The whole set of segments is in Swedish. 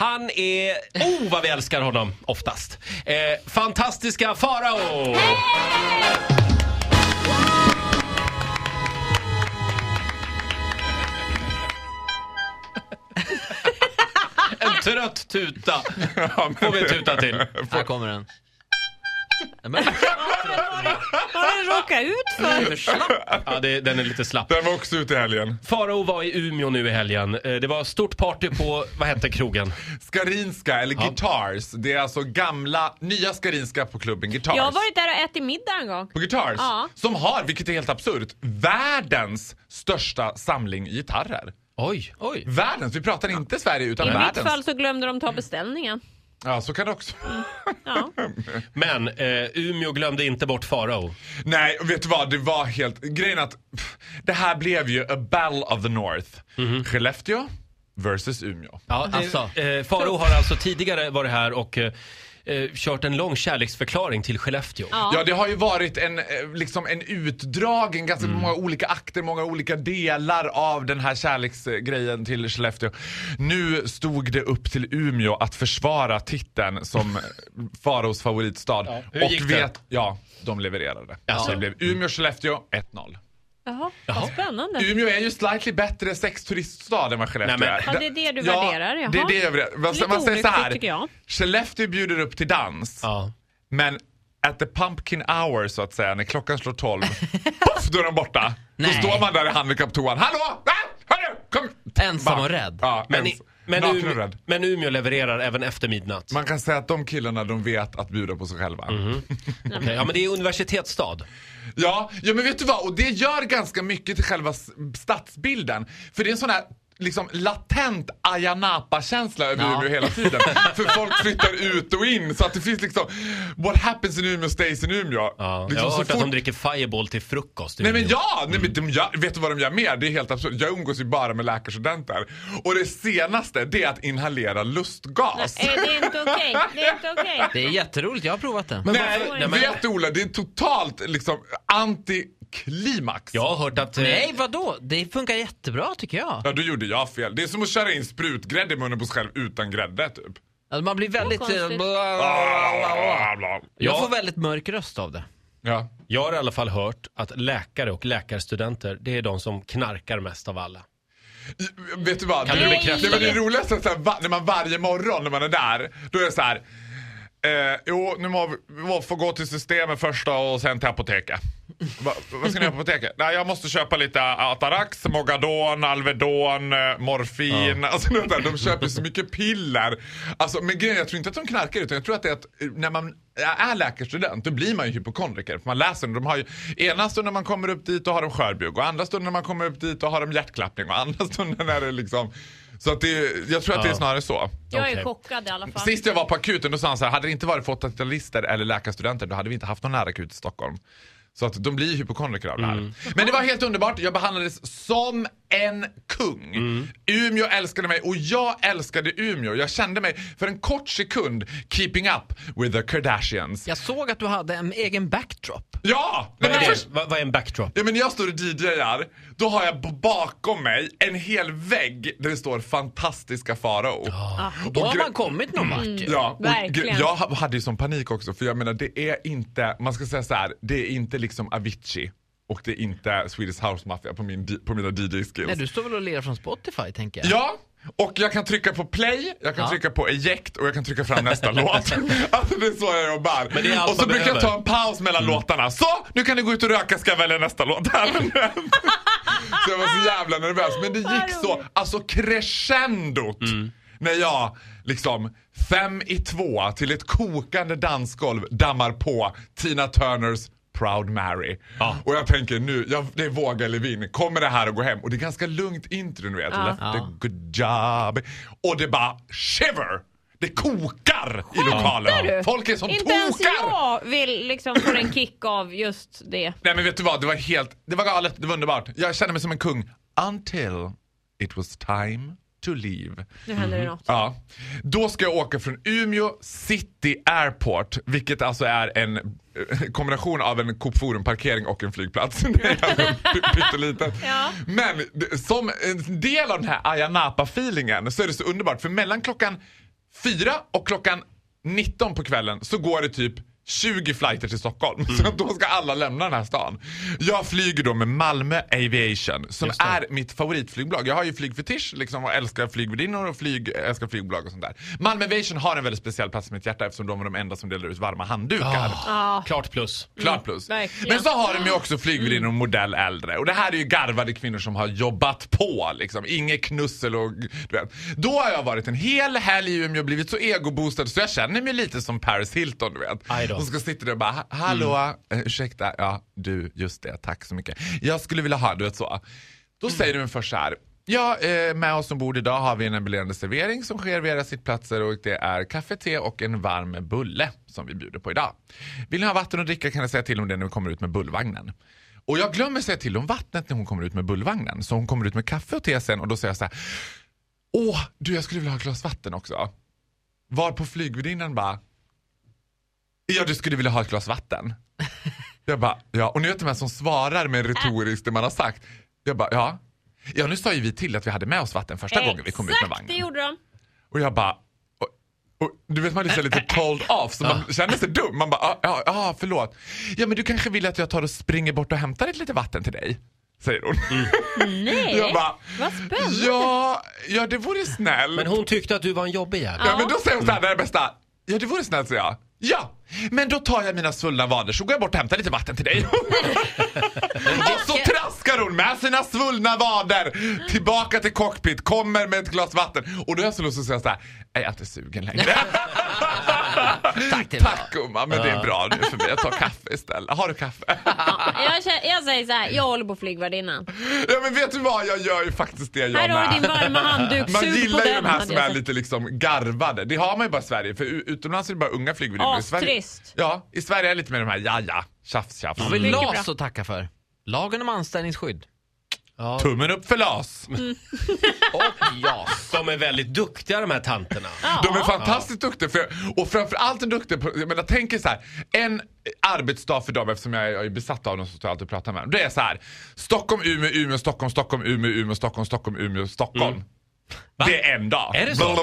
Han är... Oh, vad vi älskar honom oftast. Eh, fantastiska Farao! En trött tuta. Får vi tuta till. Här kommer den. Nej, men, Vad har den råkat ut för? Ja, det, den är lite slapp. Den var också ute i helgen. Farao var i Umeå nu i helgen. Eh, Det var stort party på, vad hette krogen? Skarinska, eller Guitars. Det är alltså gamla, nya Skarinska på klubben Guitars. Jag har varit där och ätit middag en gång. På Guitars. Ja. Som har, vilket är helt absurt, världens största samling gitarrer. Oj. oj. Världens, vi pratar inte Sverige utan I världens. mitt fall så glömde de ta beställningen. Ja, så kan det också Ja. Men eh, Umeå glömde inte bort Farao. Nej, vet du vad? Det var helt... Grejen att pff, det här blev ju a battle of the North. Skellefteå versus Umeå. Ja, Alltså. eh, Farao har alltså tidigare varit här och eh, eh, kört en lång kärleksförklaring till Skellefteå. Ja. Ja, det har ju varit en, eh, liksom en utdragen, ganska många olika akter, många olika delar av den här kärleksgrejen till Skellefteå. Nu stod det upp till Umeå att försvara titeln som Faraos favoritstad. Hur Och gick det? vet, ja, de levererade. Jaså? Det blev Umeå-Skellefteå 1-0. Jaha, vad spännande. Umeå är ju slightly bättre sexturiststad än vad Skellefteå Nej, men- är. Ja, det är det du värderar, jaha. det är det jag värderar. Man, Lite man säger så här. Skellefteå bjuder upp till dans. Ja. Men at the pumpkin hour så att säga, när klockan slår 12, poff, då är de borta. Då står man där i handikapptoan. Hallå! Ah, hörru, kom! Ensam och rädd. Ja, Men, ens, men, Umeå, men Umeå levererar även efter midnatt. Man kan säga att de killarna de vet att bjuda på sig själva. Okej, ja, men det är universitetsstad. Ja, ja, men vet du vad? Och det gör ganska mycket till själva stadsbilden. För det är en sån här liksom latent Ayia Napa-känsla över Ja. Umeå hela tiden. För folk flyttar ut och in så att det finns liksom What happens in Umeå stays in Umeå. Ja, liksom jag har så hört att fort- de dricker Fireball till frukost. Nej men ja! Nej, men de gör, vet du vad de gör mer? Det är helt absurt. Jag umgås ju bara med läkarstudenter. Och det senaste det är att inhalera lustgas. Nej, det är inte okej. Det är inte okej. Det är jätteroligt, jag har provat det. Men Nej, varför- vet du Ola, det är totalt liksom antiklimax. Jag har hört att... eh, Nej, vadå? Det funkar jättebra tycker jag. Ja, då gjorde jag fel. Det är som att köra in sprutgrädde i munnen på sig själv utan grädde, typ. Alltså, man blir väldigt... konstigt. eh, bla, bla, bla, bla. Jag Ja. får väldigt mörk röst av det. Ja. Jag har i alla fall hört att läkare och läkarstudenter, det är de som knarkar mest av alla. Vet du vad? Kan det, du bekräfta det? det det? roligaste är när man varje morgon när man är där, då är det så här. Eh, jo, nu må vi, vi må få gå till systemet först då och sen till apoteket. Va, vad ska ni göra på apoteket? Nej, jag måste köpa lite Atarax, Mogadon, Alvedon, eh, morfin. Alltså, vet, där, de köper så mycket piller. Alltså, men grejen jag tror inte att de knarkar utan jag tror att det är att eh, när man är läkarstudent då blir man ju hypokondriker. För man läser, de har ju, ena stunden när man kommer upp dit då har de skörbjugg och andra stunden när man kommer upp dit då har de hjärtklappning och andra stunden är det liksom så att det, jag tror att det är snarare så. Jag är chockad i alla fall. Sist jag var på akuten då sa han så här, hade det inte varit för 80-talister eller läkarstudenter då hade vi inte haft någon närakut i Stockholm. Så att de blir hypokondriker av det här. Men det var helt underbart. Jag behandlades som en kung. Umeå älskade mig och jag älskade Umeå. Jag kände mig för en kort sekund keeping up with the Kardashians. Jag såg att du hade en egen backdrop. Ja! Vad är, först- Vad, vad är en backdrop? Ja men när jag står och DJar, då har jag bakom mig en hel vägg där det står fantastiska Farao. Då Och har man kommit någon vart ju. Ja, Verkligen. jag ha- hade ju sån panik också för jag menar det är inte, man ska säga så här, det är inte liksom Avicii och det är inte Swedish House Mafia på, min, på mina DJ-skills. Nej, du står väl och lirar från Spotify tänker jag. Ja, och jag kan trycka på play, jag kan Ja. trycka på eject och jag kan trycka fram nästa låt. Alltså det är så jag jobbar. Men det är allt och så brukar jag behöver. ta en paus mellan låtarna. Så, nu kan ni gå ut och röka, ska jag välja nästa låt. så jag var så jävla nervös. Men det gick så, alltså crescendot. När jag liksom fem i två till ett kokande dansgolv dammar på Tina Turners Proud Mary. Ja. Och jag tänker nu, jag, det är Våga Levin, kommer det här att gå hem? Och det är ganska lugnt intro, du vet. Ja. Left a Ja. good job. Och det bara shiver! Det kokar i lokalen. du? Folk är som Inte ens tokar. jag vill liksom få en kick av just det. Nej men vet du vad, det var helt, det var galet, det var underbart. Jag kände mig som en kung. Until it was time to leave. Nu händer det något. Ja. Då ska jag åka från Umeå City Airport, vilket alltså är en eh, kombination av en Coop Forum-parkering och en flygplats. Alltså py- pyttelitet. Ja. Men som en del av den här Ayia Napa-feelingen så är det så underbart för mellan klockan fyra och klockan 19 på kvällen så går det typ 20 flighter till Stockholm. Så då ska alla lämna den här stan. Jag flyger då med Malmö Aviation som är mitt favoritflygbolag. Jag har ju flygfetisch liksom, och älskar flygvärdinnor och flyg, älskar flygbolag och sånt där. Malmö Aviation har en väldigt speciell plats i mitt hjärta eftersom de var de enda som delade ut varma handdukar. Ja. Klart plus. Klart plus. verkligen. Men så har de ju också flygvärdinnor och modell äldre. Och det här är ju garvade kvinnor som har jobbat på. Liksom. Inget knussel och du vet. Då har jag varit en hel helg i Umeå och blivit så egoboostad så jag känner mig lite som Paris Hilton. Du vet. Hon ska sitta där och bara, "Ha- hallå, eh, ursäkta, ja du, just det, tack så mycket. Jag skulle vilja ha, du vet så. Då säger de först så här. Ja, eh, med oss ombord idag har vi en ambulerande servering som sker vid era sittplatser och det är kaffe, te och en varm bulle som vi bjuder på idag. Vill ni ha vatten och dricka kan ni säga till om det när vi kommer ut med bullvagnen. Och jag glömmer säga till om vattnet när hon kommer ut med bullvagnen. Så hon kommer ut med kaffe och te sen och då säger jag så här. Åh, du jag skulle vilja ha ett glas vatten också. Var på flygvärdinnan bara. Ja, du skulle vilja ha ett glas vatten. Jag bara, ja. Och ni vet de här som svarar med retoriskt det man har sagt. Jag bara, ja. Ja, nu sa ju vi till att vi hade med oss vatten första gången vi kom ut med Exakt, det vagnen. gjorde de. Och jag bara, och, och, du vet man är lite told off så man känner sig dum. Man bara, ja, ja, förlåt. Ja men du kanske vill att jag tar och springer bort och hämtar ett lite vatten till dig? Säger hon. Nej, Jag bara, vad spännande. ja, ja det vore snällt. Men hon tyckte att du var en jobbig jävel. Ja, men då säger hon så här, det är det bästa. Ja, det vore snällt, säger jag. Ja, men då tar jag mina svullna vader så går jag bort och hämtar lite vatten till dig. och så traskar hon med sina svullna vader tillbaka till cockpit, kommer med ett glas vatten. Och då är jag så lust att säga så här, jag är inte sugen längre. Tack. Tack gumman, men det är bra nu för mig. Jag tar kaffe istället. Har du kaffe? Jag, kä- jag säger så här, jag håller på flygvärdinnan. ja, men vet du vad? Jag gör ju faktiskt det jag Här har du din varma handduk, Man sug gillar på ju den. de här som är lite liksom garvade. Det har man ju bara i Sverige för utomlands är det bara unga flygvärdinnor. I Sverige- Astrist. Ja, i Sverige är det lite mer de här ja ja, tjafs tjafs. Har vi LAS att tacka för? Lagen om anställningsskydd. Tummen upp för LAS. Och JAS. De är väldigt duktiga de här tanterna. De är fantastiskt duktiga för, och framförallt är duktiga på, jag menar tänk er så här, en arbetsdag för dem eftersom jag är, jag är besatt av dem så står jag alltid och pratar med dem. Det är så här, Stockholm, Umeå, Umeå, Stockholm, Stockholm, Umeå, Umeå, Stockholm, Stockholm, Umeå, Stockholm. Det är en dag. Är det så?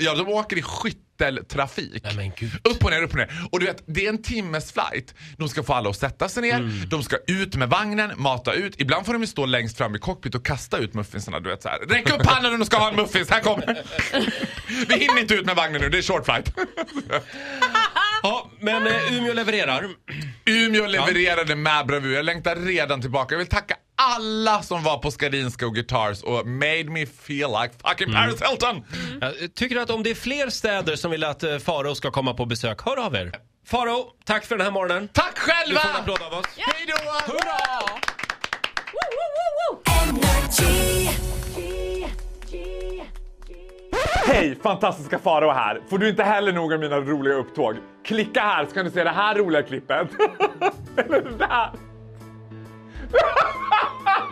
Ja, de åker i skytteltrafik. Nej. Upp och ner, upp och ner. Och du vet, det är en timmes flight. De ska få alla att sätta sig ner, Mm. de ska ut med vagnen, mata ut. Ibland får de stå längst fram i cockpit och kasta ut muffinsarna. Du vet så här. Räck upp handen om du ska ha en muffins, här kommer Vi hinner inte ut med vagnen nu, det är short flight. Ja, men eh, Umeå levererar. Umeå levererade med bravur. Jag längtar redan tillbaka. Jag vill tacka alla som var på Skadinska och Guitars och made me feel like fucking Paris Hilton. Jag tycker att om det är fler städer som vill att eh, Faro ska komma på besök, hör av er. Faro, tack för den här morgonen. Tack Du själva! får en applåd av oss. Hej då! Hej, fantastiska Farao här. Får du inte heller nog av mina roliga upptåg? Klicka här så kan du se det här roliga klippet. Eller det där.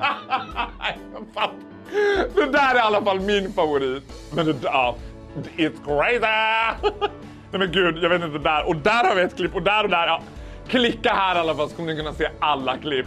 Jag det där är i alla fall min favorit. Men det där, ja, it's crazy! Nej men gud, jag vet inte där. Och där har vi ett klipp och där och där. Ja. Klicka här i alla fall så kommer ni kunna se alla klipp.